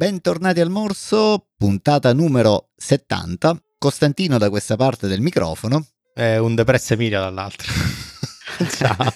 Bentornati al Morso, puntata numero 70. Costantino da questa parte del microfono. E un depresso Emilia dall'altra. Ciao.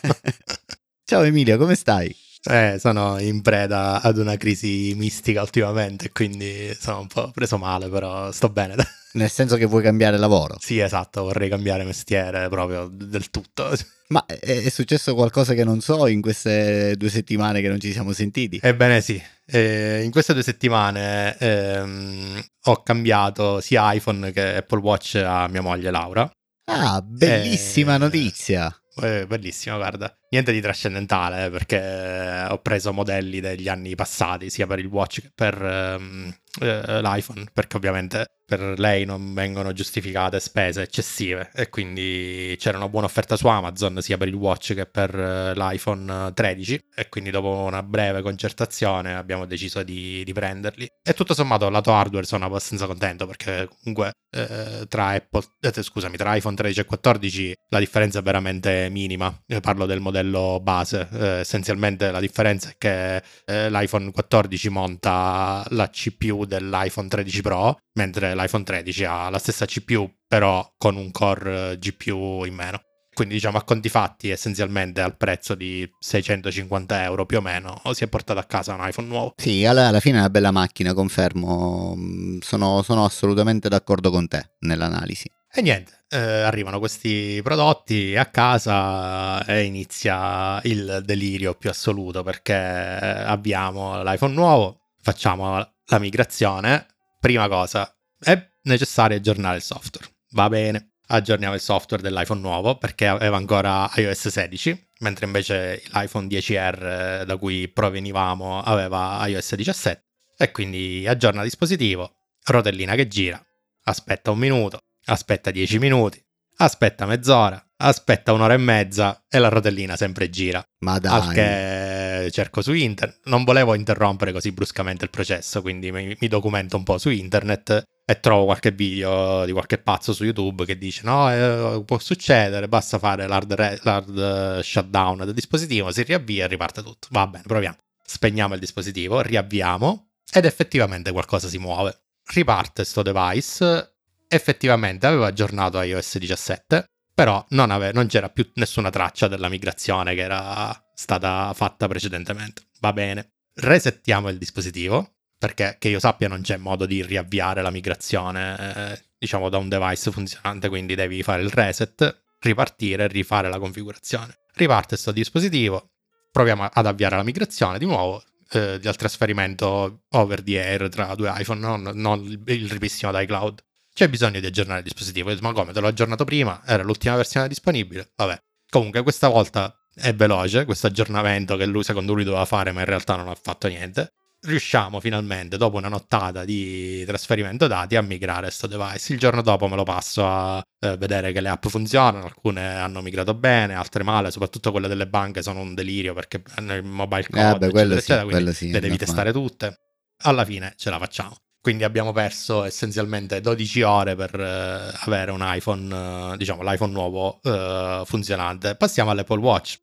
Ciao Emilia, come stai? Eh, sono in preda ad una crisi mistica ultimamente, quindi sono un po' preso male, però sto bene. Nel senso che vuoi cambiare lavoro? Sì, esatto, vorrei cambiare mestiere proprio del tutto. Ma è successo qualcosa che non so in queste due settimane che non ci siamo sentiti? Ebbene sì, eh, in queste due settimane ehm, ho cambiato sia iPhone che Apple Watch a mia moglie Laura. Ah, bellissima eh, notizia! Eh, bellissimo, guarda. Niente di trascendentale perché ho preso modelli degli anni passati, sia per il watch che per um, eh, l'iPhone, perché ovviamente per lei non vengono giustificate spese eccessive e quindi c'era una buona offerta su Amazon sia per il watch che per eh, l'iPhone 13 e quindi dopo una breve concertazione abbiamo deciso di, di prenderli. E tutto sommato lato hardware sono abbastanza contento perché comunque eh, tra Apple eh, scusami tra iPhone 13 e 14 la differenza è veramente minima. Io parlo del modello base eh, essenzialmente la differenza è che eh, l'iPhone 14 monta la CPU dell'iPhone 13 Pro mentre l'iPhone 13 ha la stessa CPU, però con un core eh, GPU in meno. Quindi diciamo a conti fatti essenzialmente al prezzo di 650 euro più o meno si è portato a casa un iPhone nuovo. Sì, alla, alla fine è una bella macchina, confermo, mm, sono, sono assolutamente d'accordo con te nell'analisi. E niente, eh, arrivano questi prodotti a casa e inizia il delirio più assoluto perché abbiamo l'iPhone nuovo, facciamo la migrazione. Prima cosa, è necessario aggiornare il software. Va bene, aggiorniamo il software dell'iPhone nuovo perché aveva ancora iOS 16, mentre invece l'iPhone 10R eh, da cui provenivamo aveva iOS 17. E quindi aggiorna il dispositivo, rotellina che gira, aspetta un minuto, aspetta 10 minuti, aspetta mezz'ora, aspetta un'ora e mezza e la rotellina sempre gira. Ma dai. Al che cerco su internet. Non volevo interrompere così bruscamente il processo, quindi mi, mi documento un po' su internet e trovo qualche video di qualche pazzo su YouTube che dice no, eh, può succedere, basta fare l'hard, re- l'hard shutdown del dispositivo, si riavvia e riparte tutto. Va bene, proviamo. Spegniamo il dispositivo, riavviamo ed effettivamente qualcosa si muove. Riparte sto device, effettivamente aveva aggiornato iOS 17, però non, ave- non c'era più nessuna traccia della migrazione che era stata fatta precedentemente. Va bene. Resettiamo il dispositivo, perché che io sappia non c'è modo di riavviare la migrazione, eh, diciamo, da un device funzionante, quindi devi fare il reset, ripartire e rifare la configurazione. Riparte questo dispositivo, proviamo ad avviare la migrazione di nuovo, eh, del trasferimento over the air tra due iPhone, non, non il ripristino da iCloud. C'è bisogno di aggiornare il dispositivo. Ma come? Te l'ho aggiornato prima? Era l'ultima versione disponibile? Vabbè. Comunque questa volta è veloce questo aggiornamento che lui secondo lui doveva fare, ma in realtà non ha fatto niente riusciamo finalmente, dopo una nottata di trasferimento dati, a migrare questo device. Il giorno dopo me lo passo a eh, vedere che le app funzionano, alcune hanno migrato bene, altre male, soprattutto quelle delle banche sono un delirio perché hanno il mobile code, eh, beh, eccetera, sì, eccetera, quindi sì, le devi testare tutte. Alla fine ce la facciamo. Quindi abbiamo perso essenzialmente 12 ore per uh, avere un iPhone, uh, diciamo l'iPhone nuovo uh, funzionante. Passiamo all'Apple Watch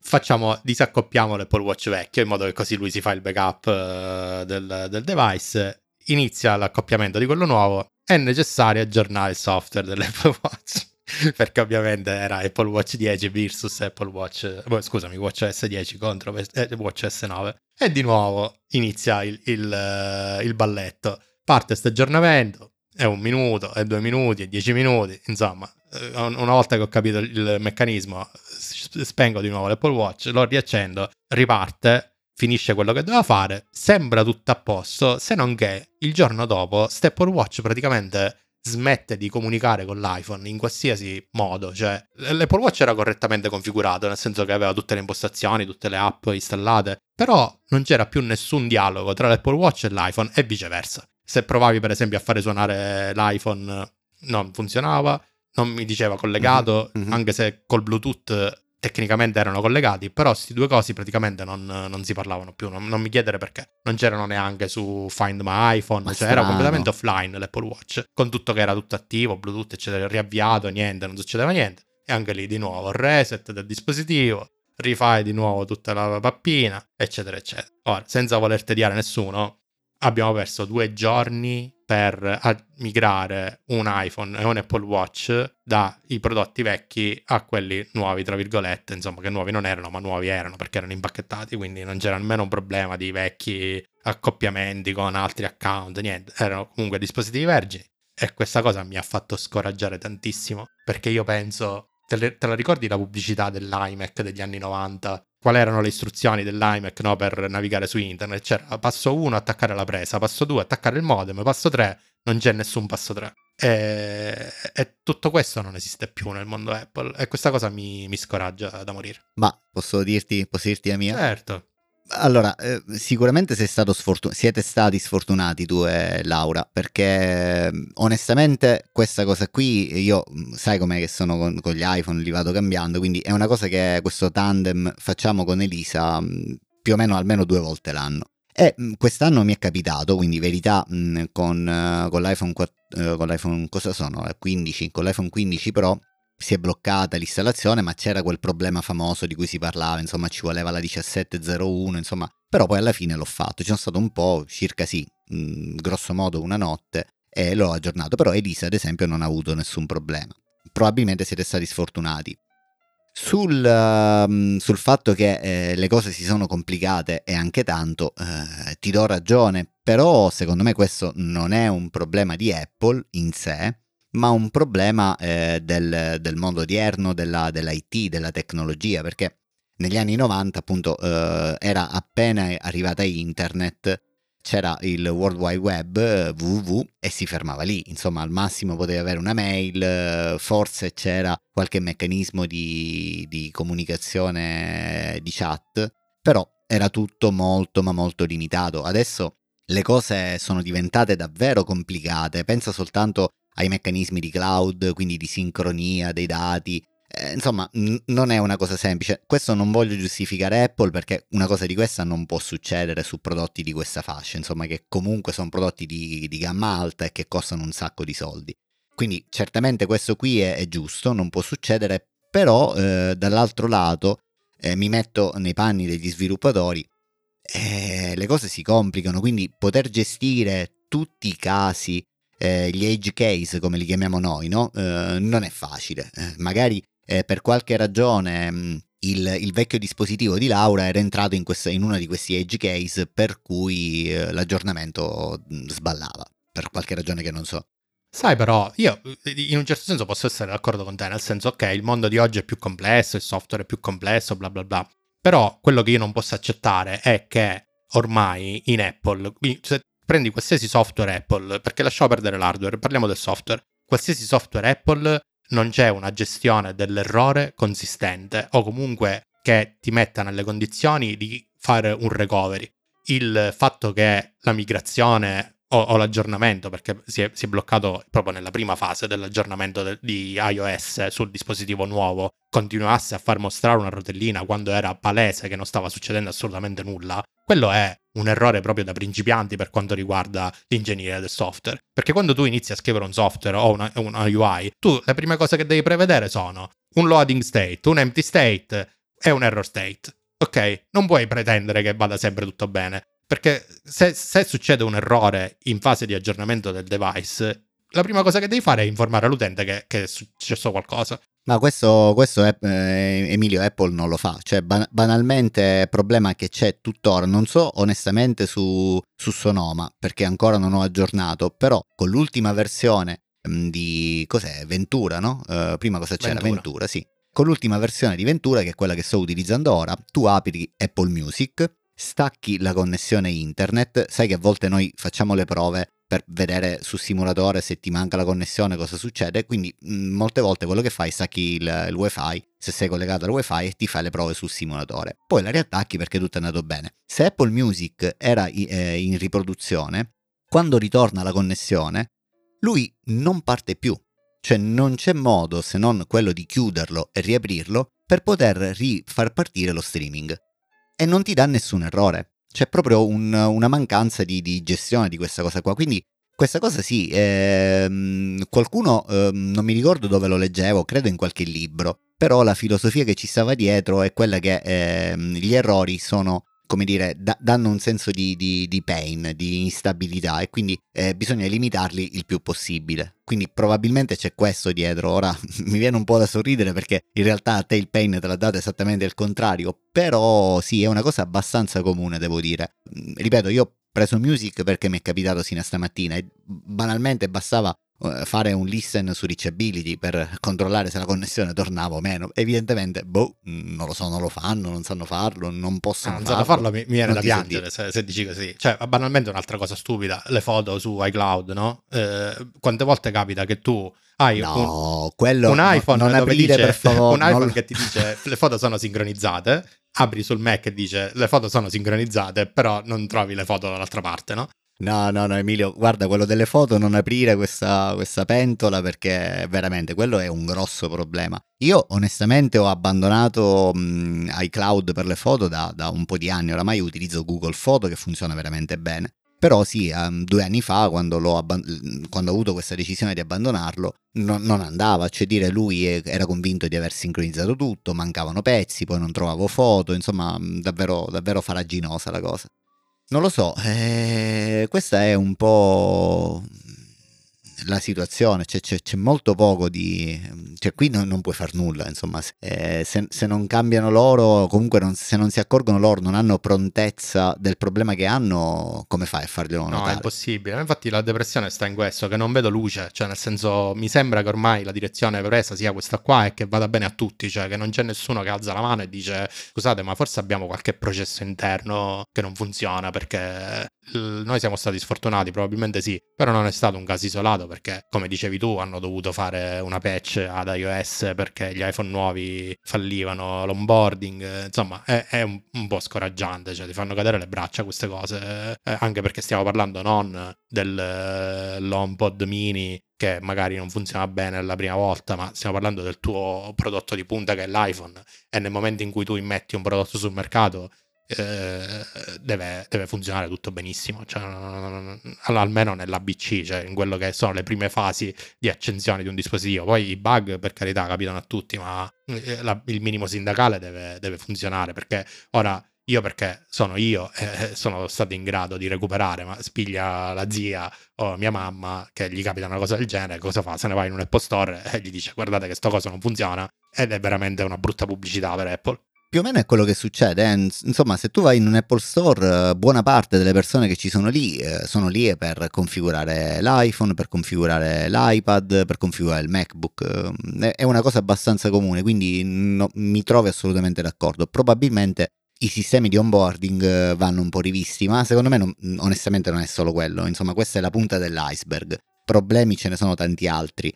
facciamo, disaccoppiamo l'Apple Watch vecchio in modo che così lui si fa il backup uh, del, del, device, inizia l'accoppiamento di quello nuovo, è necessario aggiornare il software dell'Apple Watch. perché ovviamente era Apple Watch 10 versus Apple Watch, eh, scusami, Watch S10 contro eh, Watch S9. E di nuovo inizia il, il, uh, il balletto. Parte questo aggiornamento, è un minuto, è due minuti, è dieci minuti, insomma, una volta che ho capito il meccanismo, spengo di nuovo l'Apple Watch, lo riaccendo, riparte, finisce quello che doveva fare, sembra tutto a posto, se non che il giorno dopo Apple Watch praticamente smette di comunicare con l'iPhone in qualsiasi modo, cioè l'Apple Watch era correttamente configurato, nel senso che aveva tutte le impostazioni, tutte le app installate, però non c'era più nessun dialogo tra l'Apple Watch e l'iPhone e viceversa. Se provavi per esempio a fare suonare l'iPhone non funzionava, non mi diceva collegato, mm-hmm. anche se col Bluetooth tecnicamente erano collegati, però questi due cosi praticamente non, non si parlavano più, non, non, mi chiedere perché, non c'erano neanche su Find My iPhone, Ma cioè strano. era completamente offline l'Apple Watch, con tutto che era tutto attivo, Bluetooth eccetera, riavviato, niente, non succedeva niente, e anche lì di nuovo reset del dispositivo, rifai di nuovo tutta la pappina, eccetera eccetera. Ora, senza voler tediare nessuno, abbiamo perso due giorni per migrare un iPhone e un Apple Watch dai prodotti vecchi a quelli nuovi, tra virgolette, insomma, che nuovi non erano, ma nuovi erano perché erano impacchettati, quindi non c'era nemmeno un problema di vecchi accoppiamenti con altri account, niente, erano comunque dispositivi vergini. E questa cosa mi ha fatto scoraggiare tantissimo perché io penso, te, te la ricordi la pubblicità dell'iMac degli anni 90 quali erano le istruzioni dell'iMac no, per navigare su internet. C'era passo 1 attaccare la presa, passo 2 attaccare il modem, passo 3 non c'è nessun passo 3. E, e, tutto questo non esiste più nel mondo Apple e questa cosa mi, mi scoraggia da morire. Ma posso dirti, posso dirti la mia? Certo. Allora, eh, sicuramente sfortun- siete stati sfortunati tu e Laura, perché onestamente questa cosa qui, io sai com'è che sono con, con, gli iPhone, li vado cambiando, quindi è una cosa che questo tandem facciamo con Elisa più o meno almeno due volte l'anno. E quest'anno mi è capitato, quindi verità, con, con, l'iPhone, 4, eh, con l'iPhone, cosa sono? 15, con l'iPhone 15 Pro si è bloccata l'installazione, ma c'era quel problema famoso di cui si parlava, insomma ci voleva la 1701, insomma, però poi alla fine l'ho fatto, ci sono stato un po', circa sì, mh, grosso modo una notte e l'ho aggiornato, però Elisa ad esempio non ha avuto nessun problema. Probabilmente siete stati sfortunati. Sul, uh, sul fatto che eh, le cose si sono complicate e anche tanto, eh, ti do ragione, però secondo me questo non è un problema di Apple in sé, ma un problema eh, del, del, mondo odierno, della, dell'IT, della tecnologia, perché negli anni 90 appunto eh, era appena arrivata internet, c'era il World Wide Web, www, e si fermava lì, insomma al massimo poteva avere una mail, forse c'era qualche meccanismo di, di comunicazione di chat, però era tutto molto ma molto limitato. Adesso le cose sono diventate davvero complicate, pensa soltanto ai meccanismi di cloud, quindi di sincronia dei dati. Eh, insomma, n- non è una cosa semplice. Questo non voglio giustificare Apple perché una cosa di questa non può succedere su prodotti di questa fascia, insomma, che comunque sono prodotti di, di gamma alta e che costano un sacco di soldi. Quindi certamente questo qui è, è giusto, non può succedere, però eh, dall'altro lato eh, mi metto nei panni degli sviluppatori e le cose si complicano, quindi poter gestire tutti i casi eh, gli edge case, come li chiamiamo noi, no? eh, non è facile. Eh, magari eh, per qualche ragione mh, mm, il, il, vecchio dispositivo di Laura era entrato in, questa, in uno di questi edge case per cui eh, l'aggiornamento mm, sballava, per qualche ragione che non so. Sai però, io in un certo senso posso essere d'accordo con te, nel senso ok, il mondo di oggi è più complesso, il software è più complesso, bla bla bla, però quello che io non posso accettare è che ormai in Apple, se prendi qualsiasi software Apple, perché lasciamo perdere l'hardware, parliamo del software. Qualsiasi software Apple non c'è una gestione dell'errore consistente o comunque che ti metta nelle condizioni di fare un recovery. Il fatto che la migrazione o, o l'aggiornamento, perché si è, si è, bloccato proprio nella prima fase dell'aggiornamento de, di iOS sul dispositivo nuovo, continuasse a far mostrare una rotellina quando era palese che non stava succedendo assolutamente nulla, quello è un errore proprio da principianti per quanto riguarda l'ingegneria del software. Perché quando tu inizi a scrivere un software o una, una UI, tu le prime cose che devi prevedere sono un loading state, un empty state e un error state. Ok? Non puoi pretendere che vada sempre tutto bene. Perché se, se, succede un errore in fase di aggiornamento del device, la prima cosa che devi fare è informare l'utente che, che è successo qualcosa. Ma questo, questo è, eh, Emilio Apple non lo fa, cioè ban- banalmente il problema che c'è tuttora, non so onestamente su, su Sonoma perché ancora non ho aggiornato, però con l'ultima versione mh, mm, di cos'è? Ventura, no? Uh, prima cosa c'era? Ventura. Ventura, sì. Con l'ultima versione di Ventura, che è quella che sto utilizzando ora, tu apri Apple Music, stacchi la connessione internet, sai che a volte noi facciamo le prove per vedere sul simulatore se ti manca la connessione cosa succede, quindi mm, molte volte quello che fai stacchi il, il wifi, se sei collegato al wifi e ti fai le prove sul simulatore, poi la riattacchi perché tutto è andato bene. Se Apple Music era eh, in riproduzione, quando ritorna la connessione, lui non parte più, cioè non c'è modo se non quello di chiuderlo e riaprirlo per poter rifar partire lo streaming e non ti dà nessun errore. C'è proprio un, una mancanza di, di, gestione di questa cosa qua. Quindi questa cosa sì, ehm, qualcuno, ehm, non mi ricordo dove lo leggevo, credo in qualche libro, però la filosofia che ci stava dietro è quella che ehm, gli errori sono come dire, da- danno un senso di, di, di, pain, di instabilità e quindi eh, bisogna limitarli il più possibile. Quindi probabilmente c'è questo dietro. Ora mi viene un po' da sorridere perché in realtà a te il pain te l'ha dato esattamente il contrario, però sì, è una cosa abbastanza comune, devo dire. Mm, ripeto, io ho preso Music perché mi è capitato sino a stamattina e banalmente bastava fare un listen su reachability per controllare se la connessione tornava o meno. Evidentemente, boh, non lo so, non lo fanno, non sanno farlo, non possono ah, non farlo. farlo, mi, mi viene da piangere se, se, dici così. Cioè, banalmente un'altra cosa stupida, le foto su iCloud, no? Eh, quante volte capita che tu hai no, un, un iPhone, non aprire dice, per favore, un iPhone non... che ti dice le foto sono sincronizzate, apri sul Mac e dice le foto sono sincronizzate, però non trovi le foto dall'altra parte, no? No, no, no, Emilio, guarda, quello delle foto, non aprire questa, questa, pentola perché veramente quello è un grosso problema. Io onestamente ho abbandonato mh, iCloud per le foto da, da, un po' di anni, oramai utilizzo Google Foto che funziona veramente bene. Però sì, um, due anni fa, quando, abband- quando, ho avuto questa decisione di abbandonarlo, no, non andava, cioè dire lui era convinto di aver sincronizzato tutto, mancavano pezzi, poi non trovavo foto, insomma davvero, davvero faraginosa la cosa. Non lo so, eh, questa è un po' la situazione, cioè, c'è, c'è, molto poco di... cioè qui non, non puoi fare nulla, insomma, eh, se, se, non cambiano loro, comunque non, se non si accorgono loro, non hanno prontezza del problema che hanno, come fai a farglielo notare? No, è impossibile, infatti la depressione sta in questo, che non vedo luce, cioè nel senso mi sembra che ormai la direzione presa sia questa qua e che vada bene a tutti, cioè che non c'è nessuno che alza la mano e dice scusate ma forse abbiamo qualche processo interno che non funziona perché noi siamo stati sfortunati, probabilmente sì, però non è stato un caso isolato perché, come dicevi tu, hanno dovuto fare una patch ad iOS perché gli iPhone nuovi fallivano, l'onboarding, insomma, è, è un, un, po' scoraggiante, cioè ti fanno cadere le braccia queste cose, eh, anche perché stiamo parlando non dell'HomePod eh, mini che magari non funziona bene la prima volta, ma stiamo parlando del tuo prodotto di punta che è l'iPhone e nel momento in cui tu immetti un prodotto sul mercato eh, deve, deve, funzionare tutto benissimo, cioè, almeno nell'ABC, cioè in quello che sono le prime fasi di accensione di un dispositivo. Poi i bug, per carità, capitano a tutti, ma eh, la, il minimo sindacale deve, deve, funzionare perché ora. Io perché sono io e sono stato in grado di recuperare, ma spiglia la zia o mia mamma che gli capita una cosa del genere, cosa fa? Se ne va in un Apple Store e gli dice guardate che sto cosa non funziona ed è veramente una brutta pubblicità per Apple. Più o meno è quello che succede, eh? insomma se tu vai in un Apple Store, eh, buona parte delle persone che ci sono lì eh, sono lì per configurare l'iPhone, per configurare l'iPad, per configurare il MacBook, eh, è una cosa abbastanza comune, quindi no, mi trovi assolutamente d'accordo. Probabilmente i sistemi di onboarding eh, vanno un po' rivisti, ma secondo me non, onestamente non è solo quello, insomma questa è la punta dell'iceberg. Problemi ce ne sono tanti altri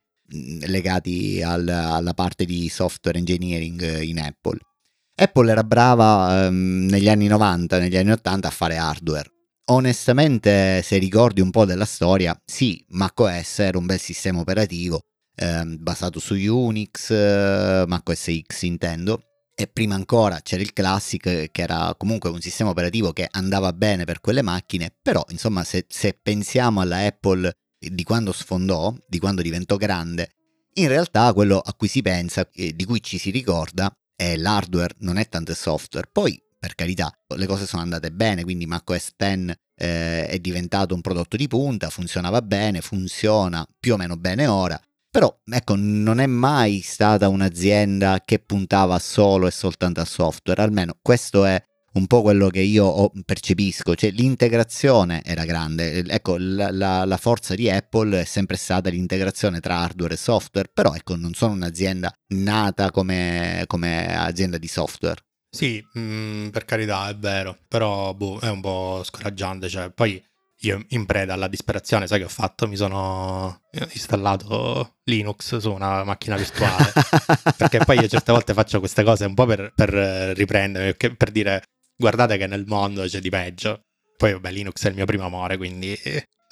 legati al, alla parte di software engineering in Apple. Apple era brava ehm, negli anni 90, negli anni 80 a fare hardware. Onestamente, se ricordi un po' della storia, sì, macOS era un bel sistema operativo ehm, basato su Unix, eh, macOS X intendo, e prima ancora c'era il Classic che era comunque un sistema operativo che andava bene per quelle macchine, però insomma se, se pensiamo alla Apple di quando sfondò, di quando diventò grande, in realtà quello a cui si pensa, eh, di cui ci si ricorda, è l'hardware, non è tanto il software. Poi, per carità, le cose sono andate bene, quindi macOS 10 eh, è diventato un prodotto di punta, funzionava bene, funziona più o meno bene ora. Però, ecco, non è mai stata un'azienda che puntava solo e soltanto al software, almeno questo è un po' quello che io percepisco, cioè l'integrazione era grande, ecco la, la, la, forza di Apple è sempre stata l'integrazione tra hardware e software, però ecco non sono un'azienda nata come, come azienda di software. Sì, mh, mm, per carità è vero, però boh, è un po' scoraggiante, cioè poi io in preda alla disperazione, sai che ho fatto? Mi sono installato Linux su una macchina virtuale, perché poi io certe volte faccio queste cose un po' per, per riprendere, per dire guardate che nel mondo c'è di peggio. Poi vabbè, Linux è il mio primo amore, quindi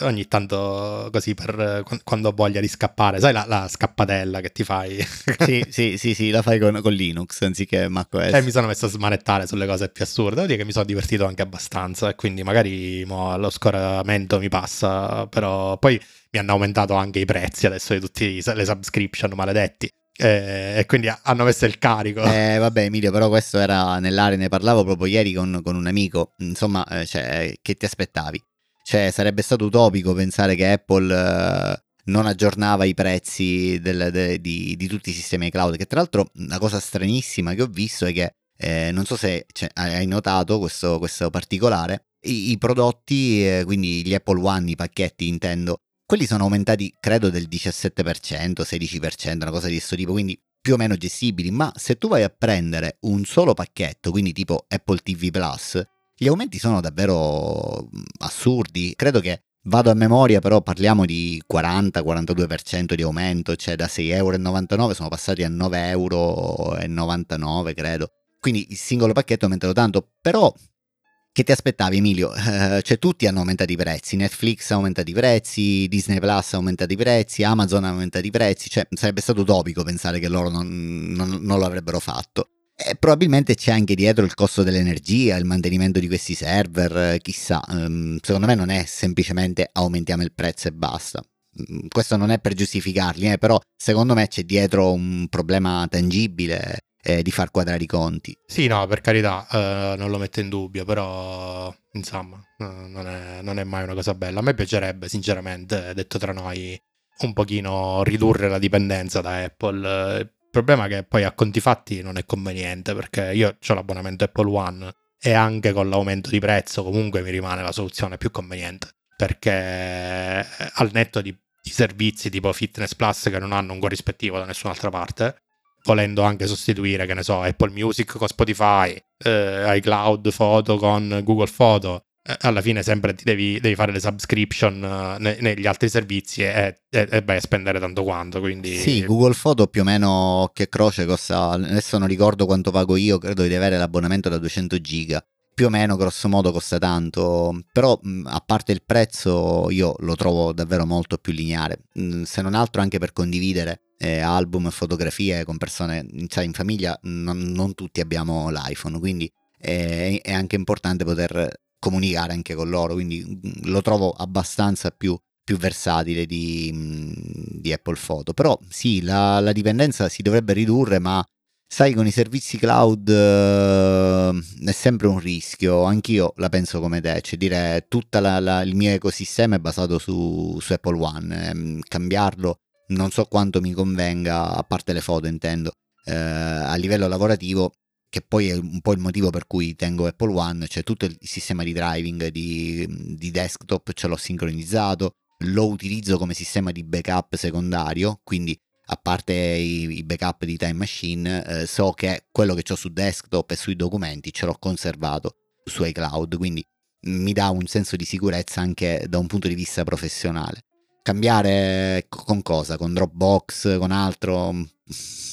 ogni tanto così per quando ho voglia di scappare, sai la, la scappatella che ti fai? sì, sì, sì, sì, la fai con, con Linux anziché macOS. E mi sono messo a smanettare sulle cose più assurde, devo dire che mi sono divertito anche abbastanza e quindi magari mo, lo scoramento mi passa, però poi mi hanno aumentato anche i prezzi adesso di tutte le subscription maledetti E, e quindi hanno messo il carico. Eh, vabbè, Emilio, però questo era nell'area, ne parlavo proprio ieri con, con un amico. Insomma, eh, cioè, che ti aspettavi? Cioè, sarebbe stato utopico pensare che Apple eh, non aggiornava i prezzi del, de, di, di, tutti i sistemi cloud. Che tra l'altro, una cosa stranissima che ho visto è che, eh, non so se cioè, hai notato questo, questo particolare, i, i prodotti, eh, quindi gli Apple One, i pacchetti intendo, quelli sono aumentati credo del 17%, 16%, una cosa di questo tipo, quindi più o meno gestibili, ma se tu vai a prendere un solo pacchetto, quindi tipo Apple TV Plus, gli aumenti sono davvero assurdi. Credo che vado a memoria, però parliamo di 40-42% di aumento, cioè da 6,99€ sono passati a 9,99€, credo. Quindi il singolo pacchetto è aumentato tanto, però che ti aspettavi Emilio? Uh, cioè tutti hanno aumentato i prezzi, Netflix ha aumentato i prezzi, Disney Plus ha aumentato i prezzi, Amazon ha aumentato i prezzi, cioè sarebbe stato utopico pensare che loro non, non, non lo avrebbero fatto. E probabilmente c'è anche dietro il costo dell'energia, il mantenimento di questi server, chissà, um, secondo me non è semplicemente aumentiamo il prezzo e basta. Mm, questo non è per giustificarli, eh, però secondo me c'è dietro un problema tangibile eh, di far quadrare i conti. Sì, no, per carità, eh, non lo metto in dubbio, però insomma, non è, non è, mai una cosa bella. A me piacerebbe, sinceramente, detto tra noi, un pochino ridurre la dipendenza da Apple. Il problema è che poi a conti fatti non è conveniente, perché io ho l'abbonamento Apple One e anche con l'aumento di prezzo comunque mi rimane la soluzione più conveniente, perché eh, al netto di, di servizi tipo Fitness Plus che non hanno un corrispettivo da nessun'altra parte, volendo anche sostituire, che ne so, Apple Music con Spotify, eh, iCloud Foto con Google Foto, eh, alla fine sempre ti devi, devi fare le subscription uh, ne, negli altri servizi e, e, e vai a spendere tanto quanto. Quindi... Sì, Google Foto più o meno che croce costa, adesso non ricordo quanto pago io, credo di avere l'abbonamento da 200 giga. Più o meno, grosso modo, costa tanto, però a parte il prezzo io lo trovo davvero molto più lineare, se non altro anche per condividere eh, album, fotografie con persone, sai, in famiglia non, non tutti abbiamo l'iPhone, quindi è, è, anche importante poter comunicare anche con loro, quindi mm, lo trovo abbastanza più, più versatile di, mm, di, Apple Photo. Però sì, la, la, dipendenza si dovrebbe ridurre, ma sai, con i servizi cloud uh, è sempre un rischio, anch'io la penso come te, cioè dire tutto il mio ecosistema è basato su, su Apple One, ehm, cambiarlo non so quanto mi convenga, a parte le foto intendo, eh, a livello lavorativo, che poi è un po' il motivo per cui tengo Apple One, cioè tutto il sistema di driving di, di desktop ce l'ho sincronizzato, lo utilizzo come sistema di backup secondario, quindi a parte i, i backup di Time Machine, eh, so che quello che ho su desktop e sui documenti ce l'ho conservato su iCloud, quindi mi dà un senso di sicurezza anche da un punto di vista professionale cambiare con cosa? Con Dropbox, con altro?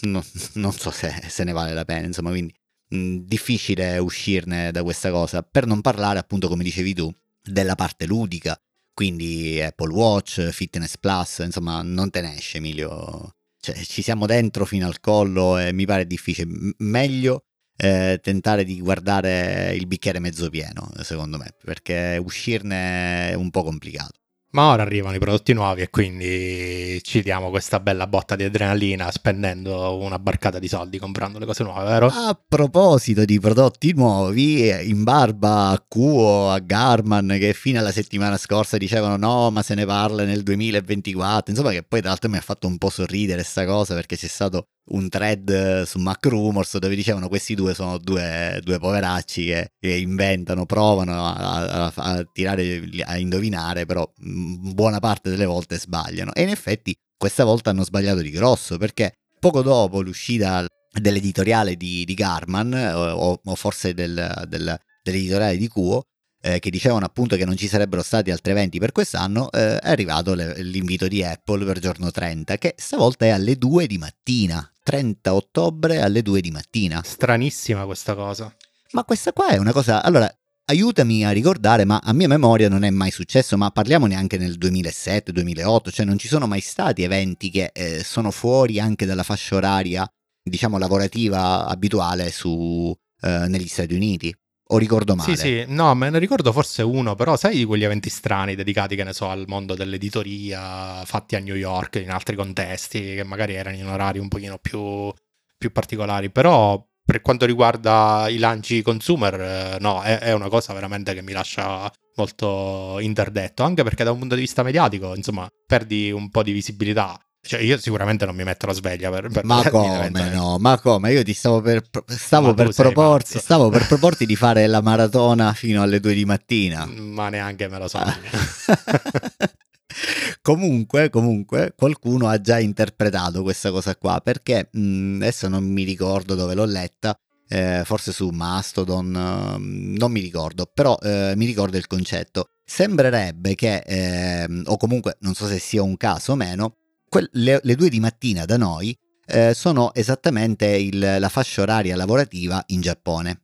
No, non so se, se, ne vale la pena, insomma, quindi mh, mm, difficile uscirne da questa cosa, per non parlare appunto, come dicevi tu, della parte ludica, quindi Apple Watch, Fitness Plus, insomma, non te ne esce Emilio. Cioè, ci siamo dentro fino al collo e mi pare difficile. M- meglio eh, tentare di guardare il bicchiere mezzo pieno, secondo me, perché uscirne è un po' complicato. Ma ora arrivano i prodotti nuovi e quindi ci diamo questa bella botta di adrenalina spendendo una barcata di soldi comprando le cose nuove, vero? A proposito di prodotti nuovi, in barba a Cuo, a Garman che fino alla settimana scorsa dicevano no, ma se ne parla nel 2024, insomma che poi tra l'altro mi ha fatto un po' sorridere questa cosa perché c'è stato un thread su Mac Rumors dove dicevano questi due sono due, due poveracci che, che, inventano, provano a, a, a, tirare, a indovinare, però buona parte delle volte sbagliano. E in effetti questa volta hanno sbagliato di grosso perché poco dopo l'uscita dell'editoriale di, di Garman o, o forse del, del, dell'editoriale di Cuo eh, che dicevano appunto che non ci sarebbero stati altri eventi per quest'anno, eh, è arrivato le, l'invito di Apple per giorno 30, che stavolta è alle 2 di mattina. 30 ottobre alle 2 di mattina. Stranissima questa cosa. Ma questa qua è una cosa... Allora, aiutami a ricordare, ma a mia memoria non è mai successo, ma parliamo neanche nel 2007-2008, cioè non ci sono mai stati eventi che eh, sono fuori anche dalla fascia oraria, diciamo, lavorativa abituale su, eh, negli Stati Uniti. O ricordo male? Sì, sì, no, me ne ricordo forse uno, però sai di quegli eventi strani dedicati, che ne so, al mondo dell'editoria, fatti a New York, in altri contesti, che magari erano in orari un pochino più, più particolari, però per quanto riguarda i lanci consumer, eh, no, è, è, una cosa veramente che mi lascia molto interdetto, anche perché da un punto di vista mediatico, insomma, perdi un po' di visibilità. Cioè, io sicuramente non mi metto la sveglia per, per Ma come no? Ma come? Io ti stavo per, stavo per proporti, stavo per proporti di fare la maratona fino alle due di mattina. Ma neanche me lo so. comunque, comunque, qualcuno ha già interpretato questa cosa qua perché mh, mm, adesso non mi ricordo dove l'ho letta. Eh, forse su Mastodon, eh, non mi ricordo, però eh, mi ricordo il concetto. Sembrerebbe che, ehm, o comunque non so se sia un caso o meno, que- le, le, due di mattina da noi eh, sono esattamente il, la fascia oraria lavorativa in Giappone.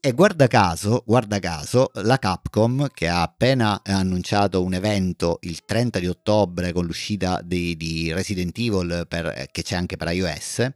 E guarda caso, guarda caso, la Capcom, che ha appena annunciato un evento il 30 di ottobre con l'uscita di, di Resident Evil, per, eh, che c'è anche per iOS,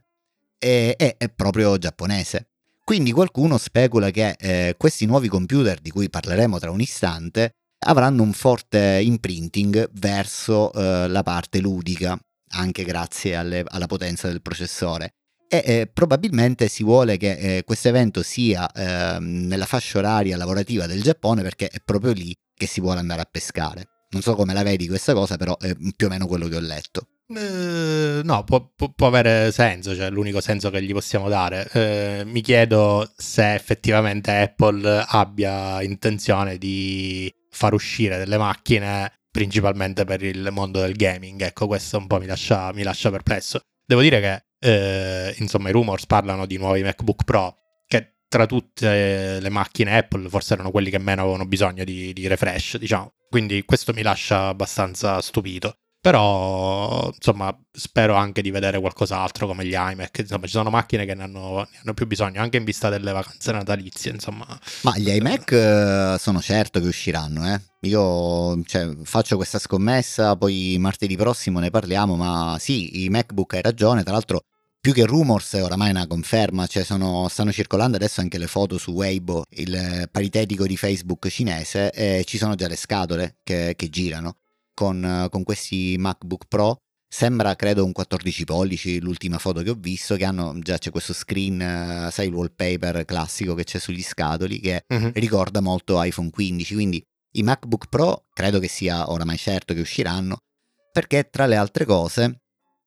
è, è, è, proprio giapponese. Quindi qualcuno specula che eh, questi nuovi computer, di cui parleremo tra un istante, avranno un forte imprinting verso eh, la parte ludica, anche grazie alle, alla potenza del processore e eh, probabilmente si vuole che eh, questo evento sia eh, nella fascia oraria lavorativa del Giappone perché è proprio lì che si vuole andare a pescare. Non so come la vedi questa cosa, però è più o meno quello che ho letto. Uh, no, può, può, avere senso, cioè l'unico senso che gli possiamo dare. Uh, mi chiedo se effettivamente Apple abbia intenzione di far uscire delle macchine principalmente per il mondo del gaming. Ecco, questo un po' mi lascia, mi lascia perplesso. Devo dire che eh, insomma i rumors parlano di nuovi MacBook Pro che tra tutte le macchine Apple forse erano quelli che meno avevano bisogno di, di refresh, diciamo. Quindi questo mi lascia abbastanza stupito. Però, insomma, spero anche di vedere qualcos'altro come gli iMac. Insomma, ci sono macchine che ne hanno, ne hanno, più bisogno, anche in vista delle vacanze natalizie, insomma. Ma gli iMac eh, sono certo che usciranno, eh. Io cioè, faccio questa scommessa, poi martedì prossimo ne parliamo, ma sì, i MacBook hai ragione, tra l'altro più che rumors è oramai una conferma, cioè sono, stanno circolando adesso anche le foto su Weibo, il paritetico di Facebook cinese, e ci sono già le scatole che, che girano con, con, questi MacBook Pro. Sembra credo un 14 pollici l'ultima foto che ho visto, che hanno già c'è questo screen, sai il wallpaper classico che c'è sugli scatoli, che uh-huh. ricorda molto iPhone 15, quindi i MacBook Pro credo che sia oramai certo che usciranno, perché tra le altre cose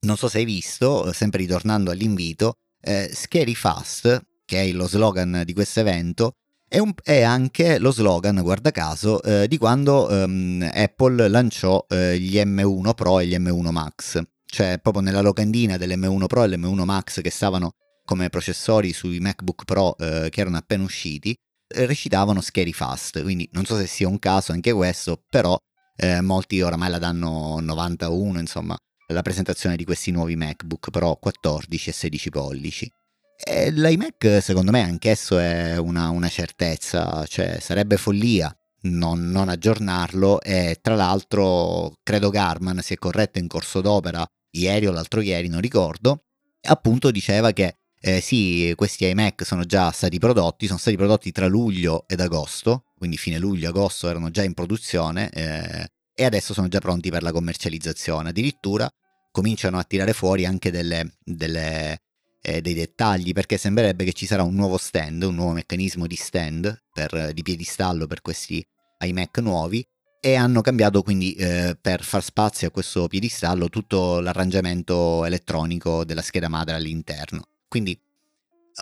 non so se hai visto, sempre ritornando all'invito, eh, Scary Fast, che è lo slogan di questo evento, è, un, è anche lo slogan, guarda caso, eh, di quando ehm, Apple lanciò eh, gli M1 Pro e gli M1 Max. Cioè, proprio nella locandina dell'M1 Pro e l'M1 Max che stavano come processori sui MacBook Pro eh, che erano appena usciti, eh, recitavano Scary Fast. Quindi non so se sia un caso anche questo, però eh, molti oramai la danno 91, insomma, la presentazione di questi nuovi MacBook Pro 14 e 16 pollici. E l'iMac secondo me anch'esso è una, una certezza, cioè sarebbe follia non, non, aggiornarlo e tra l'altro credo Garman si è corretto in corso d'opera ieri o l'altro ieri, non ricordo, appunto diceva che eh, sì, questi iMac sono già stati prodotti, sono stati prodotti tra luglio ed agosto, quindi fine luglio-agosto erano già in produzione eh, e adesso sono già pronti per la commercializzazione. Addirittura cominciano a tirare fuori anche delle, delle, eh, dei dettagli perché sembrerebbe che ci sarà un nuovo stand, un nuovo meccanismo di stand per, di piedistallo per questi iMac nuovi e hanno cambiato quindi eh, per far spazio a questo piedistallo tutto l'arrangiamento elettronico della scheda madre all'interno. Quindi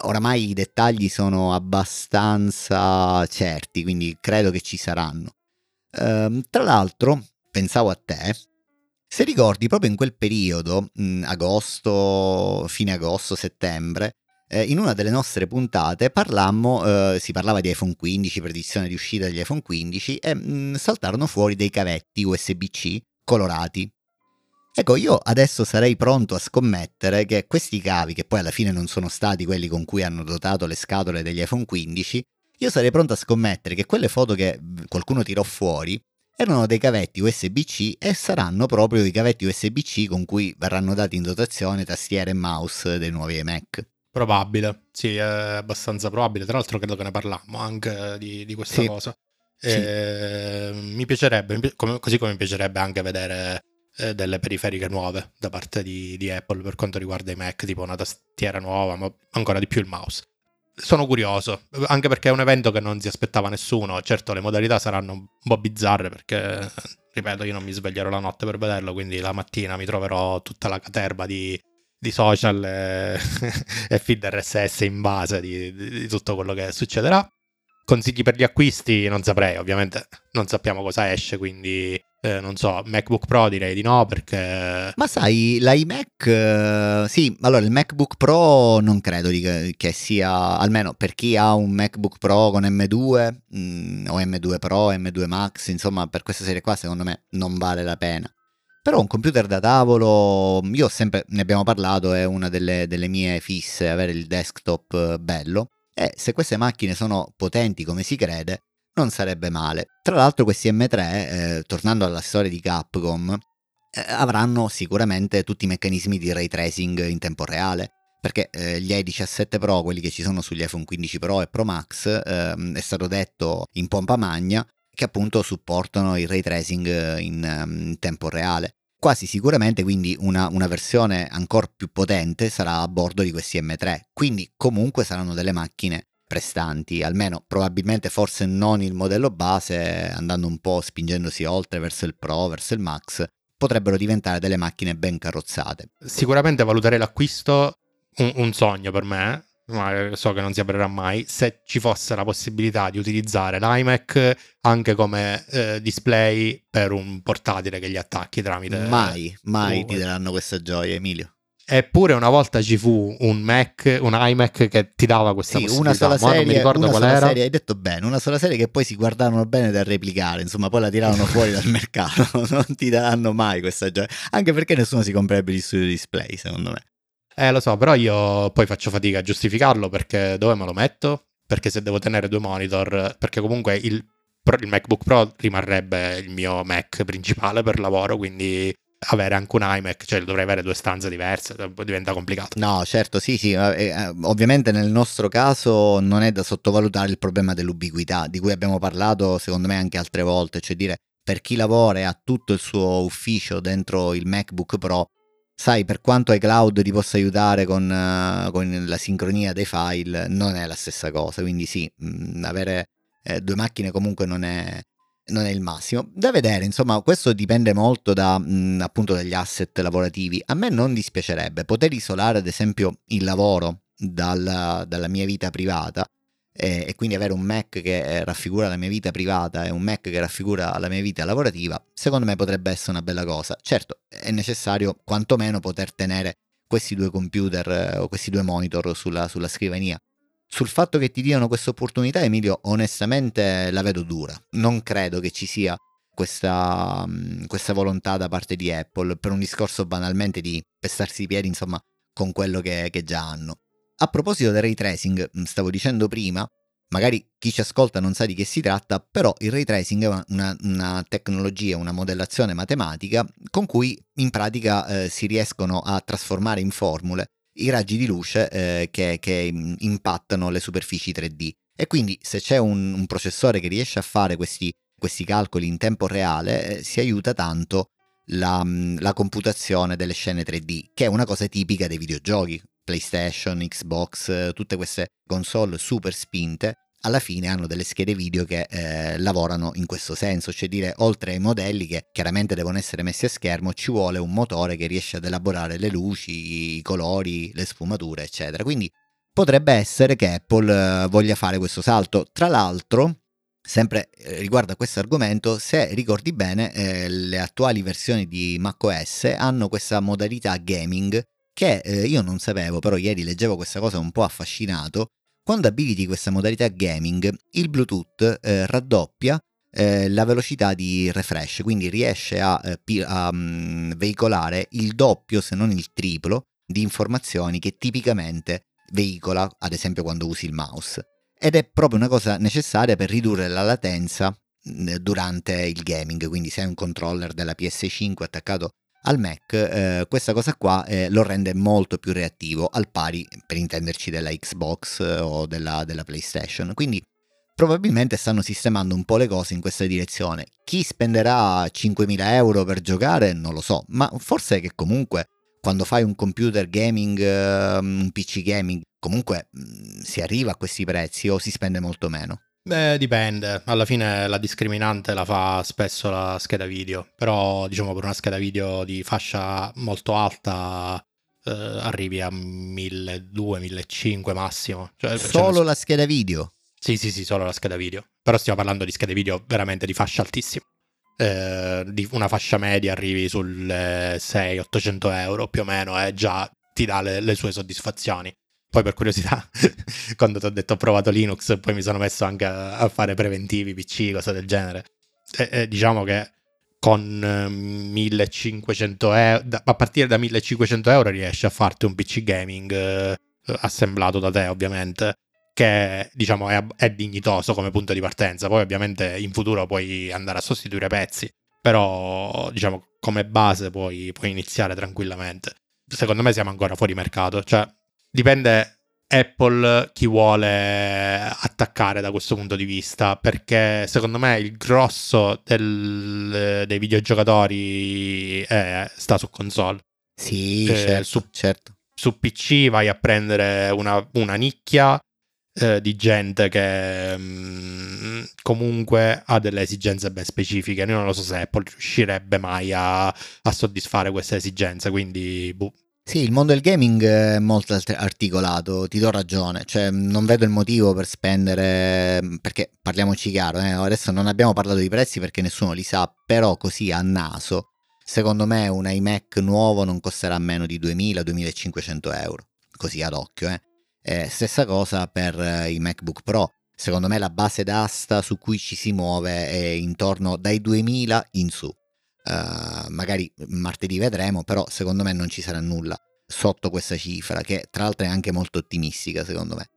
oramai i dettagli sono abbastanza certi, quindi credo che ci saranno. Ehm, tra l'altro, pensavo a te, se ricordi proprio in quel periodo, mh, agosto, fine agosto, settembre, eh, in una delle nostre puntate parlammo, eh, si parlava di iPhone 15, predizione di uscita degli iPhone 15 e mh, saltarono fuori dei cavetti USB-C colorati. Ecco, io adesso sarei pronto a scommettere che questi cavi, che poi alla fine non sono stati quelli con cui hanno dotato le scatole degli iPhone 15, io sarei pronto a scommettere che quelle foto che qualcuno tirò fuori erano dei cavetti USB-C e saranno proprio i cavetti USB-C con cui verranno dati in dotazione tastiere e mouse dei nuovi iMac. Probabile, sì, è abbastanza probabile. Tra l'altro credo che ne parlammo anche di, di questa Sì. cosa. Sì. Eh, mi piacerebbe, mi pi- come- così come mi piacerebbe anche vedere eh, delle periferiche nuove da parte di, di Apple per quanto riguarda i Mac, tipo una tastiera nuova, ma ancora di più il mouse. Sono curioso, anche perché è un evento che non si aspettava nessuno. Certo, le modalità saranno un po' bizzarre perché, ripeto, io non mi sveglierò la notte per vederlo, quindi la mattina mi troverò tutta la caterba di, di social e, e feed RSS in base di, di- di tutto quello che succederà. Consigli per gli acquisti non saprei, ovviamente non sappiamo cosa esce, quindi eh, non so, MacBook Pro direi di no perché Ma sai, l'iMac, eh, sì, allora il MacBook Pro non credo che, che sia, almeno per chi ha un MacBook Pro con M2 mm, o M2 Pro, M2 Max, insomma per questa serie qua secondo me non vale la pena. Però un computer da tavolo, io sempre, ne abbiamo parlato, è una delle, delle mie fisse, avere il desktop eh, bello. E se queste macchine sono potenti come si crede, non sarebbe male. Tra l'altro questi M3, eh, tornando alla storia di Capcom, eh, avranno sicuramente tutti i meccanismi di ray tracing in tempo reale. Perché eh, gli i17 Pro, quelli che ci sono sugli iPhone 15 Pro e Pro Max, ehm, è stato detto in pompa magna che appunto supportano il ray tracing eh, in, ehm, in tempo reale. Quasi sicuramente quindi una, una versione ancora più potente sarà a bordo di questi M3, quindi comunque saranno delle macchine prestanti, almeno probabilmente forse non il modello base, andando un po' spingendosi oltre verso il Pro, verso il Max, potrebbero diventare delle macchine ben carrozzate. sicuramente valuterei l'acquisto un, un sogno per me, ma so che non si avverrà mai, se ci fosse la possibilità di utilizzare l'iMac anche come eh, display per un portatile che gli attacchi tramite... Mai, mai uh, ti daranno questa gioia, Emilio. Eppure una volta ci fu un Mac, un iMac che ti dava questa Sì, possibilità. una sola Ma non mi serie, ricordo una qual sola era. serie, hai detto bene, una sola serie che poi si guardarono bene da replicare, insomma, poi la tirarono fuori dal mercato, non ti daranno mai questa gioia, anche perché nessuno si comprerebbe gli studio display, secondo me. Eh, lo so, però io poi faccio fatica a giustificarlo perché dove me lo metto? Perché se devo tenere due monitor, perché comunque il, il MacBook Pro rimarrebbe il mio Mac principale per lavoro, quindi avere anche un iMac, cioè dovrei avere due stanze diverse, diventa complicato. No, certo, sì, sì, eh, eh, ovviamente nel nostro caso non è da sottovalutare il problema dell'ubiquità, di cui abbiamo parlato secondo me anche altre volte, cioè dire per chi lavora e ha tutto il suo ufficio dentro il MacBook Pro, sai, per quanto iCloud ti possa aiutare con, eh, con la sincronia dei file, non è la stessa cosa, quindi sì, mh, avere due macchine comunque non è, non è il massimo. Da vedere, insomma, questo dipende molto da, mh, appunto dagli asset lavorativi. A me non dispiacerebbe poter isolare, ad esempio, il lavoro dalla, dalla mia vita privata e, e quindi avere un Mac che eh, raffigura la mia vita privata e un Mac che raffigura la mia vita lavorativa, secondo me potrebbe essere una bella cosa. Certo, è necessario quantomeno poter tenere questi due computer eh, o questi due monitor sulla, sulla scrivania. Sul fatto che ti diano questa opportunità, Emilio, onestamente la vedo dura. Non credo che ci sia questa, mh, questa volontà da parte di Apple per un discorso banalmente di pestarsi i piedi, insomma, con quello che, che già hanno. A proposito del ray tracing, mh, stavo dicendo prima, magari chi ci ascolta non sa di che si tratta, però il ray tracing è una- una tecnologia, una modellazione matematica con cui in pratica eh, si riescono a trasformare in formule i raggi di luce eh, che, che, mh, impattano le superfici 3D. E quindi se c'è un, un processore che riesce a fare questi, questi calcoli in tempo reale, eh, si aiuta tanto la, mh, la computazione delle scene 3D, che è una cosa tipica dei videogiochi. PlayStation, Xbox, eh, tutte queste console super spinte, alla fine hanno delle schede video che eh, lavorano in questo senso, cioè dire oltre ai modelli che chiaramente devono essere messi a schermo, ci vuole un motore che riesce ad elaborare le luci, i colori, le sfumature, eccetera. Quindi potrebbe essere che Apple eh, voglia fare questo salto. Tra l'altro, sempre eh, riguardo a questo argomento, se ricordi bene, eh, le attuali versioni di macOS hanno questa modalità gaming che eh, io non sapevo, però ieri leggevo questa cosa un po' affascinato. Quando abiliti questa modalità gaming, il Bluetooth eh, raddoppia eh, la velocità di refresh, quindi riesce a, eh, a, mm, veicolare il doppio, se non il triplo, di informazioni che tipicamente veicola, ad esempio quando usi il mouse. Ed è proprio una cosa necessaria per ridurre la latenza mm, durante il gaming, quindi se hai un controller della PS5 attaccato al Mac eh, questa cosa qua eh, lo rende molto più reattivo, al pari, per intenderci, della Xbox eh, o della, della PlayStation. Quindi probabilmente stanno sistemando un po' le cose in questa direzione. Chi spenderà 5.000 euro per giocare non lo so, ma forse che comunque quando fai un computer gaming, ehm, un PC gaming, comunque mm, si arriva a questi prezzi o si spende molto meno. Beh, dipende. Alla fine la discriminante la fa spesso la scheda video. Però, diciamo, per una scheda video di fascia molto alta eh, arrivi a 1200-1500 massimo. Cioè, Solo cioè, la scheda video? Sì, sì, sì, solo la scheda video. Però stiamo parlando di schede video veramente di fascia altissima. Eh, di una fascia media arrivi sulle 600-800 euro più o meno e già ti dà le, le sue soddisfazioni. Poi per curiosità, quando ti ho detto ho provato Linux, poi mi sono messo anche a, fare preventivi, PC, cose del genere. E, e diciamo che con 1500 euro, a partire da 1500 euro riesci a farti un PC gaming eh, assemblato da te ovviamente, che diciamo è, è, dignitoso come punto di partenza. Poi ovviamente in futuro puoi andare a sostituire pezzi, però diciamo come base puoi, puoi iniziare tranquillamente. Secondo me siamo ancora fuori mercato, cioè dipende Apple chi vuole attaccare da questo punto di vista, perché secondo me il grosso del, dei videogiocatori è, sta su console. Sì, eh, certo, su, certo. Su PC vai a prendere una, una nicchia eh, di gente che mh, mm, comunque ha delle esigenze ben specifiche. Io non lo so se Apple riuscirebbe mai a, a soddisfare queste esigenze, quindi boh, sì, il mondo del gaming è molto articolato, ti do ragione, cioè non vedo il motivo per spendere, perché parliamoci chiaro, eh, adesso non abbiamo parlato di prezzi perché nessuno li sa, però così a naso, secondo me un iMac nuovo non costerà meno di 2000-2500 euro, così ad occhio. Eh. Eh, stessa cosa per eh, i MacBook Pro, secondo me la base d'asta su cui ci si muove è intorno dai 2000 in su. Uh, magari martedì vedremo, però secondo me non ci sarà nulla sotto questa cifra, che tra l'altro è anche molto ottimistica secondo me.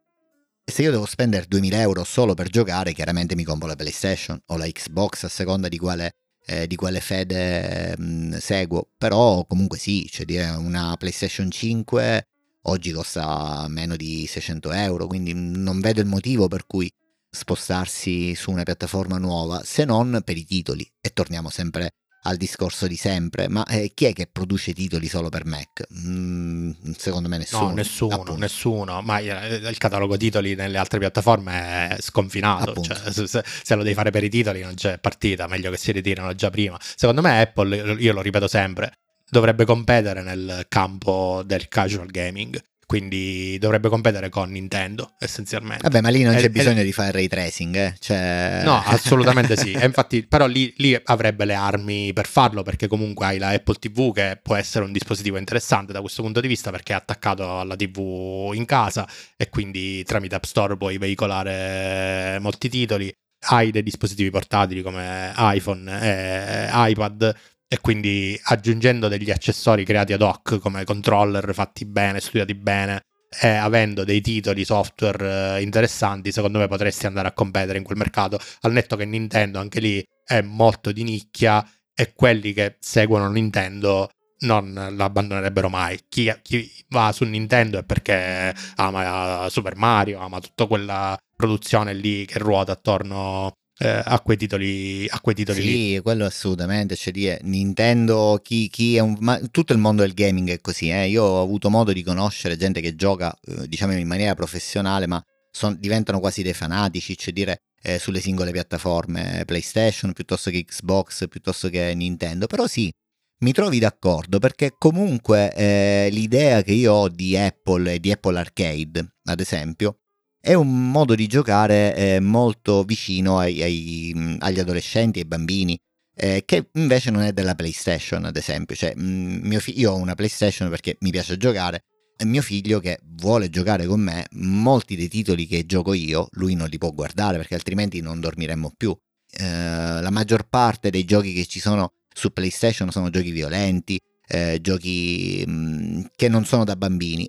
E se io devo spendere 2000 euro solo per giocare, chiaramente mi compro la PlayStation o la Xbox a seconda di quale, eh, di quale fede mh, mm, seguo, però comunque sì, cioè dire una PlayStation 5 oggi costa meno di 600 euro, quindi non vedo il motivo per cui spostarsi su una piattaforma nuova, se non per i titoli. E torniamo sempre al discorso di sempre, ma eh, chi è che produce titoli solo per Mac? Mm, secondo me nessuno. No, nessuno, appunto. nessuno, ma eh, il catalogo titoli nelle altre piattaforme è sconfinato, cioè, se, se, lo devi fare per i titoli non c'è partita, meglio che si ritirano già prima. Secondo me Apple, io lo ripeto sempre, dovrebbe competere nel campo del casual gaming quindi dovrebbe competere con Nintendo essenzialmente. Vabbè, ma lì non c'è e, bisogno e... di fare ray tracing, eh? cioè... No, assolutamente sì. E infatti, però lì, lì, avrebbe le armi per farlo perché comunque hai la Apple TV che può essere un dispositivo interessante da questo punto di vista perché è attaccato alla TV in casa e quindi tramite App Store puoi veicolare molti titoli. Hai dei dispositivi portatili come iPhone e iPad e quindi aggiungendo degli accessori creati ad hoc come controller fatti bene, studiati bene e avendo dei titoli software eh, interessanti, secondo me potresti andare a competere in quel mercato. Al netto che Nintendo anche lì è molto di nicchia e quelli che seguono Nintendo non l'abbandonerebbero mai. Chi, chi, va su Nintendo è perché ama Super Mario, ama tutta quella produzione lì che ruota attorno eh, a quei titoli, a quei titoli sì, lì. quello assolutamente. Cioè, di, Nintendo, chi, chi, è un. Ma tutto il mondo del gaming è così. Eh? Io ho avuto modo di conoscere gente che gioca, eh, diciamo in maniera professionale, ma son, diventano quasi dei fanatici, cioè dire eh, sulle singole piattaforme PlayStation piuttosto che Xbox, piuttosto che Nintendo. Però sì, mi trovi d'accordo perché comunque eh, l'idea che io ho di Apple e di Apple Arcade, ad esempio, è un modo di giocare eh, molto vicino ai, ai, agli adolescenti, ai bambini, eh, che invece non è della PlayStation, ad esempio. Cioè, mh, fi- io ho una PlayStation perché mi piace giocare, e mio figlio che vuole giocare con me, molti dei titoli che gioco io, lui non li può guardare perché altrimenti non dormiremmo più. Eh, la maggior parte dei giochi che ci sono su PlayStation sono giochi violenti, eh, giochi mh, che non sono da bambini,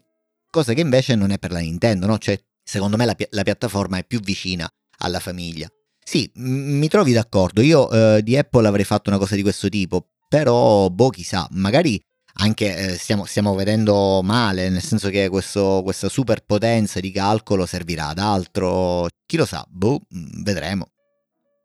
cosa che invece non è per la Nintendo, no? Cioè secondo me la, la piattaforma è più vicina alla famiglia. Sì, mi trovi d'accordo, io eh, di Apple avrei fatto una cosa di questo tipo, però boh chissà, magari anche eh, stiamo, stiamo, vedendo male, nel senso che questo, questa superpotenza di calcolo servirà ad altro, chi lo sa, boh, mm, vedremo.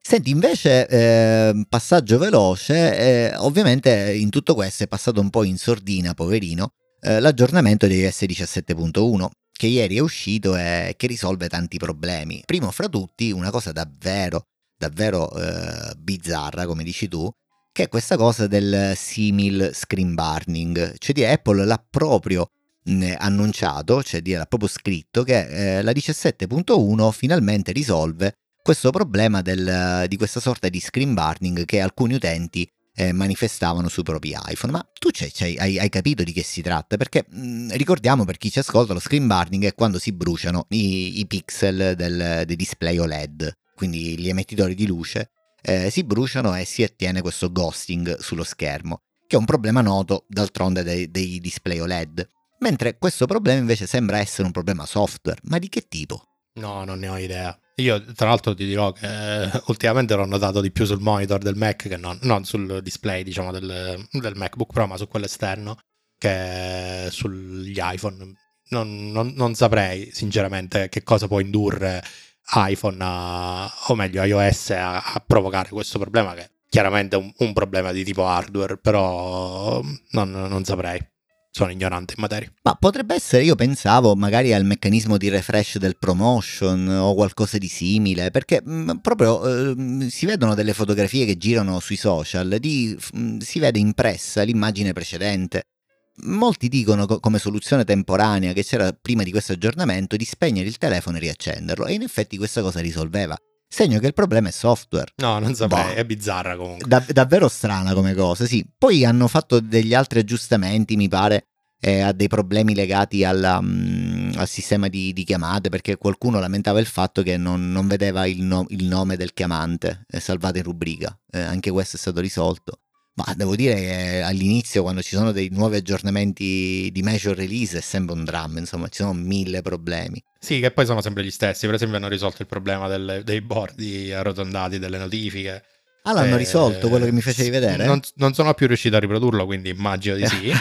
Senti, invece, eh, passaggio veloce, eh, ovviamente in tutto questo è passato un po' in sordina, poverino, eh, l'aggiornamento di iOS 17.1, che ieri è uscito e che risolve tanti problemi. Primo fra tutti, una cosa davvero, davvero eh, bizzarra, come dici tu, che è questa cosa del simil screen burning, cioè Apple l'ha proprio mh, annunciato, cioè l'ha proprio scritto che eh, la 17.1 finalmente risolve questo problema del, di questa sorta di screen burning che alcuni utenti eh, manifestavano sui propri iPhone. Ma tu c'hai, c'hai, hai, hai, capito di che si tratta? Perché mh, ricordiamo per chi ci ascolta, lo screen burning è quando si bruciano i, i pixel del, del display OLED, quindi gli emettitori di luce eh, si bruciano e si ottiene questo ghosting sullo schermo, che è un problema noto d'altronde dei, dei display OLED. Mentre questo problema invece sembra essere un problema software, ma di che tipo? No, non ne ho idea. Io tra l'altro ti dirò che eh, ultimamente l'ho notato di più sul monitor del Mac che non, non sul display diciamo del, del, MacBook Pro ma su quello esterno che sugli iPhone. Non, non, non saprei sinceramente che cosa può indurre iPhone a, o meglio iOS a, a, provocare questo problema che chiaramente è un, un problema di tipo hardware, però non, non saprei sono ignorante in materia. Ma potrebbe essere, io pensavo magari al meccanismo di refresh del promotion o qualcosa di simile, perché mh, mm, proprio eh, si vedono delle fotografie che girano sui social, di, mh, mm, si vede impressa l'immagine precedente Molti dicono co- come soluzione temporanea che c'era prima di questo aggiornamento di spegnere il telefono e riaccenderlo e in effetti questa cosa risolveva. Segno che il problema è software. No, non saprei, boh. è bizzarra comunque. Da- davvero strana come cosa, sì. Poi hanno fatto degli altri aggiustamenti, mi pare, eh, a dei problemi legati alla, um, al sistema di, di, chiamate, perché qualcuno lamentava il fatto che non, non vedeva il, no- il, nome del chiamante eh, salvato in rubrica. Eh, anche questo è stato risolto. Ma devo dire che all'inizio, quando ci sono dei nuovi aggiornamenti di major release, è sempre un dramma, insomma, ci sono mille problemi. Sì, che poi sono sempre gli stessi. Per esempio, hanno risolto il problema delle, dei bordi arrotondati delle notifiche. Ah, l'hanno eh, risolto quello che mi facevi vedere? Non, non, sono più riuscito a riprodurlo, quindi immagino di sì.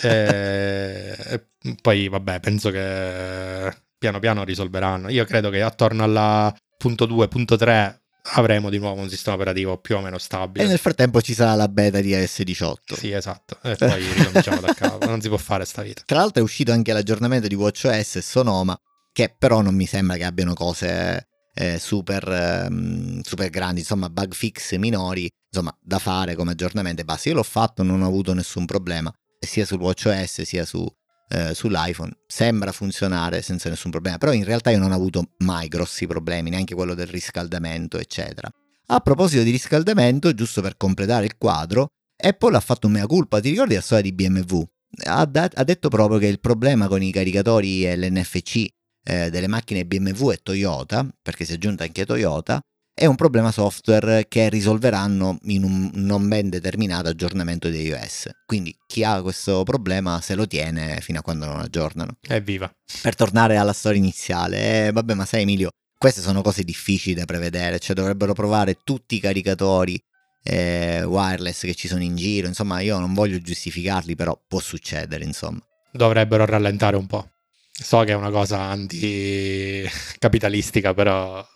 eh, poi, vabbè, penso che piano piano risolveranno. Io credo che attorno alla punto 2, punto 3 avremo di nuovo un sistema operativo più o meno stabile. E nel frattempo ci sarà la beta di iOS 18. Sì, esatto. E poi ricominciamo da capo. Non si può fare sta vita. Tra l'altro è uscito anche l'aggiornamento di WatchOS e Sonoma, che però non mi sembra che abbiano cose eh, super, eh, super grandi, insomma, bug fix minori, insomma, da fare come aggiornamento e basta. Io l'ho fatto, non ho avuto nessun problema, sia sul WatchOS sia su eh, sull'iPhone sembra funzionare senza nessun problema, però in realtà io non ho avuto mai grossi problemi, neanche quello del riscaldamento, eccetera. A proposito di riscaldamento, giusto per completare il quadro, Apple ha fatto un mea culpa, ti ricordi la storia di BMW? Ha, da- ha detto proprio che il problema con i caricatori e l'NFC eh, delle macchine BMW e Toyota, perché si è aggiunta anche Toyota, è un problema software che risolveranno in un non ben determinato aggiornamento di iOS. Quindi chi ha questo problema se lo tiene fino a quando non aggiornano. Evviva. Per tornare alla storia iniziale, eh, vabbè, ma sai Emilio, queste sono cose difficili da prevedere, cioè dovrebbero provare tutti i caricatori eh, wireless che ci sono in giro, insomma io non voglio giustificarli, però può succedere, insomma. Dovrebbero rallentare un po'. So che è una cosa anticapitalistica, però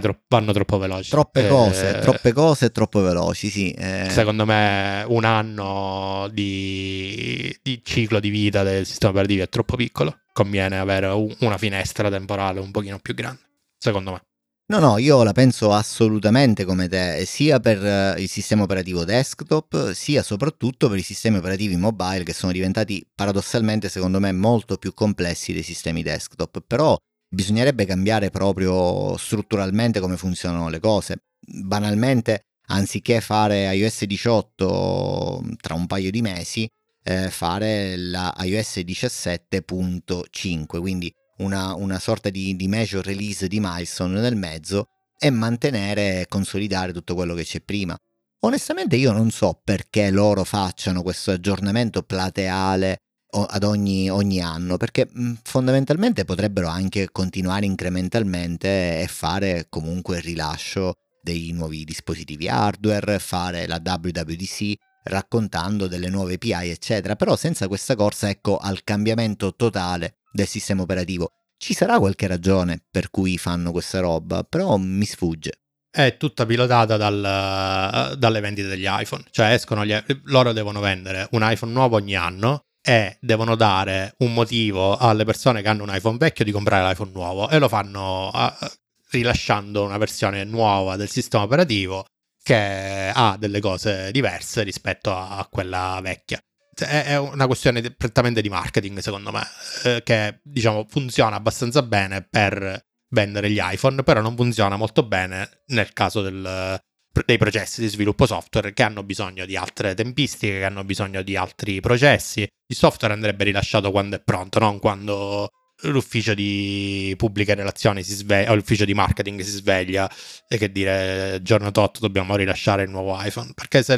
tro- vanno troppo veloci. Troppe cose, eh, troppe cose e troppo veloci, sì. Eh. Secondo me un anno di, di, ciclo di vita del sistema operativo è troppo piccolo. Conviene avere un, una finestra temporale un pochino più grande, secondo me. No, no, io la penso assolutamente come te, sia per eh, il sistema operativo desktop, sia soprattutto per i sistemi operativi mobile che sono diventati paradossalmente, secondo me, molto più complessi dei sistemi desktop. Però bisognerebbe cambiare proprio strutturalmente come funzionano le cose. Banalmente, anziché fare iOS 18 tra un paio di mesi, eh, fare la iOS 17.5, quindi una, una sorta di, di major release di milestone nel mezzo e mantenere e consolidare tutto quello che c'è prima. Onestamente io non so perché loro facciano questo aggiornamento plateale ad ogni, ogni anno, perché fondamentalmente potrebbero anche continuare incrementalmente e fare comunque il rilascio dei nuovi dispositivi hardware, fare la WWDC raccontando delle nuove API, eccetera, però senza questa corsa, ecco, al cambiamento totale del sistema operativo. Ci sarà qualche ragione per cui fanno questa roba, però mi sfugge. È tutta pilotata dal, dalle vendite degli iPhone, cioè escono gli, loro devono vendere un iPhone nuovo ogni anno e devono dare un motivo alle persone che hanno un iPhone vecchio di comprare l'iPhone nuovo e lo fanno uh, rilasciando una versione nuova del sistema operativo che ha delle cose diverse rispetto a quella vecchia. È una questione prettamente di marketing, secondo me, eh, che diciamo funziona abbastanza bene per vendere gli iPhone, però non funziona molto bene nel caso del, dei processi di sviluppo software che hanno bisogno di altre tempistiche, che hanno bisogno di altri processi. Il software andrebbe rilasciato quando è pronto, non quando l'ufficio di pubbliche relazioni si sveglia, o l'ufficio di marketing si sveglia e che dire giorno tot dobbiamo rilasciare il nuovo iPhone. Perché se,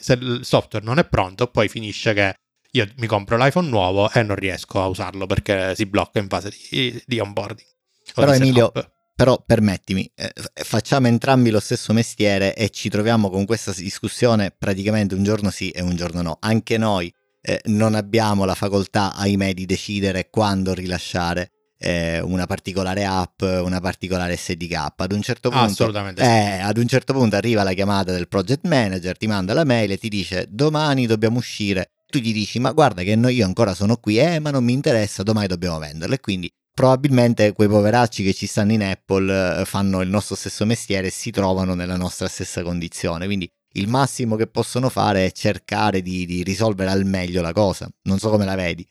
se il software non è pronto, poi finisce che io mi compro l'iPhone nuovo e non riesco a usarlo perché si blocca in fase di, di onboarding. Però Emilio, però permettimi, eh, facciamo entrambi lo stesso mestiere e ci troviamo con questa discussione praticamente un giorno sì e un giorno no. Anche noi eh, non abbiamo la facoltà, ahimè, di decidere quando rilasciare eh, una particolare app, una particolare SDK. Ad un certo punto, eh, ad un certo punto arriva la chiamata del project manager, ti manda la mail e ti dice domani dobbiamo uscire. Tu gli dici ma guarda che io ancora sono qui, eh ma non mi interessa, domani dobbiamo venderlo. E quindi probabilmente quei poveracci che ci stanno in Apple eh, fanno il nostro stesso mestiere e si trovano nella nostra stessa condizione. Quindi il massimo che possono fare è cercare di, di risolvere al meglio la cosa. Non so come la vedi.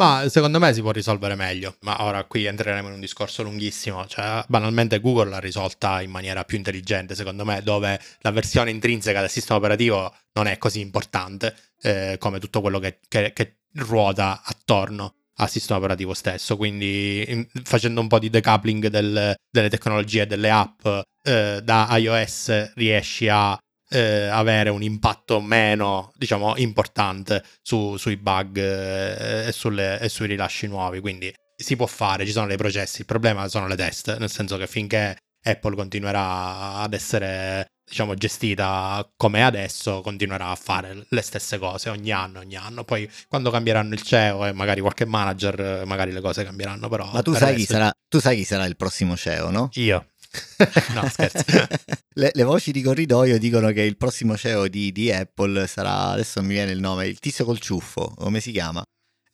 Ma secondo me si può risolvere meglio, ma ora qui entreremo in un discorso lunghissimo, cioè banalmente Google l'ha risolta in maniera più intelligente, secondo me, dove la versione intrinseca del sistema operativo non è così importante eh, come tutto quello che, che, che, ruota attorno al sistema operativo stesso, quindi in, facendo un po' di decoupling del, delle tecnologie e delle app eh, da iOS riesci a eh, avere un impatto meno, diciamo, importante su, sui bug eh, e, sulle, e, sui rilasci nuovi. Quindi si può fare, ci sono dei processi. Il problema sono le test, nel senso che finché Apple continuerà ad essere diciamo gestita come adesso continuerà a fare le stesse cose ogni anno ogni anno poi quando cambieranno il CEO e magari qualche manager magari le cose cambieranno però ma tu sai, chi sarà, tu sai chi sarà il prossimo CEO no? io no, scherzo. le, le, voci di corridoio dicono che il prossimo CEO di, di, Apple sarà, adesso mi viene il nome, il tizio col ciuffo, come si chiama?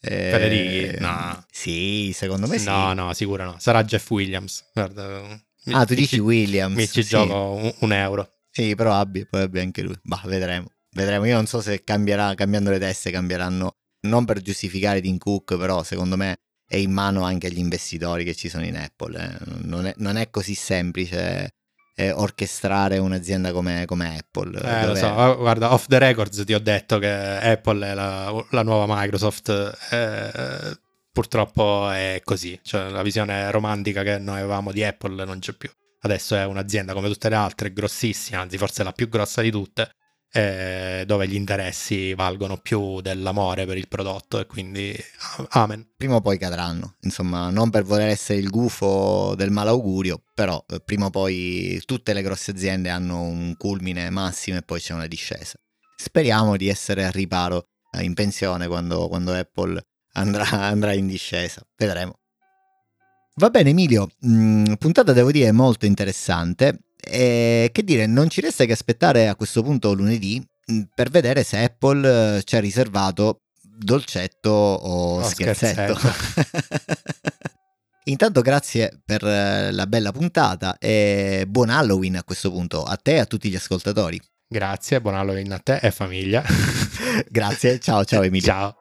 Eh, Federici? No. Sì, secondo me sì. No, no, sicuro no. Sarà Jeff Williams. Guarda, ah, tu dici Williams. Mi ci sì. gioco un, un, euro. Sì, però abbi, poi abbia anche lui. Bah, vedremo. Vedremo. Io non so se cambierà, cambiando le teste, cambieranno. Non per giustificare Tim Cook, però secondo me è in mano anche agli investitori che ci sono in Apple. Eh. Non, è, non, è, così semplice eh, orchestrare un'azienda come, come Apple. Eh, dove... lo so, guarda, off the records ti ho detto che Apple è la, la nuova Microsoft. Eh, purtroppo è così, cioè la visione romantica che noi avevamo di Apple non c'è più. Adesso è un'azienda come tutte le altre, grossissima, anzi forse la più grossa di tutte, eh, dove gli interessi valgono più dell'amore per il prodotto e quindi amen. Prima o poi cadranno, insomma, non per voler essere il gufo del malaugurio, però eh, prima o poi tutte le grosse aziende hanno un culmine massimo e poi c'è una discesa. Speriamo di essere a riparo eh, in pensione quando, quando Apple andrà, andrà in discesa, vedremo. Va bene Emilio, mm, puntata devo dire molto interessante. E che dire, non ci resta che aspettare a questo punto lunedì mm, per vedere se Apple eh, ci ha riservato dolcetto o, o scherzetto. scherzetto. Intanto grazie per eh, la bella puntata e buon Halloween a questo punto a te e a tutti gli ascoltatori. Grazie, buon Halloween a te e famiglia. grazie, ciao ciao Emilio. Ciao.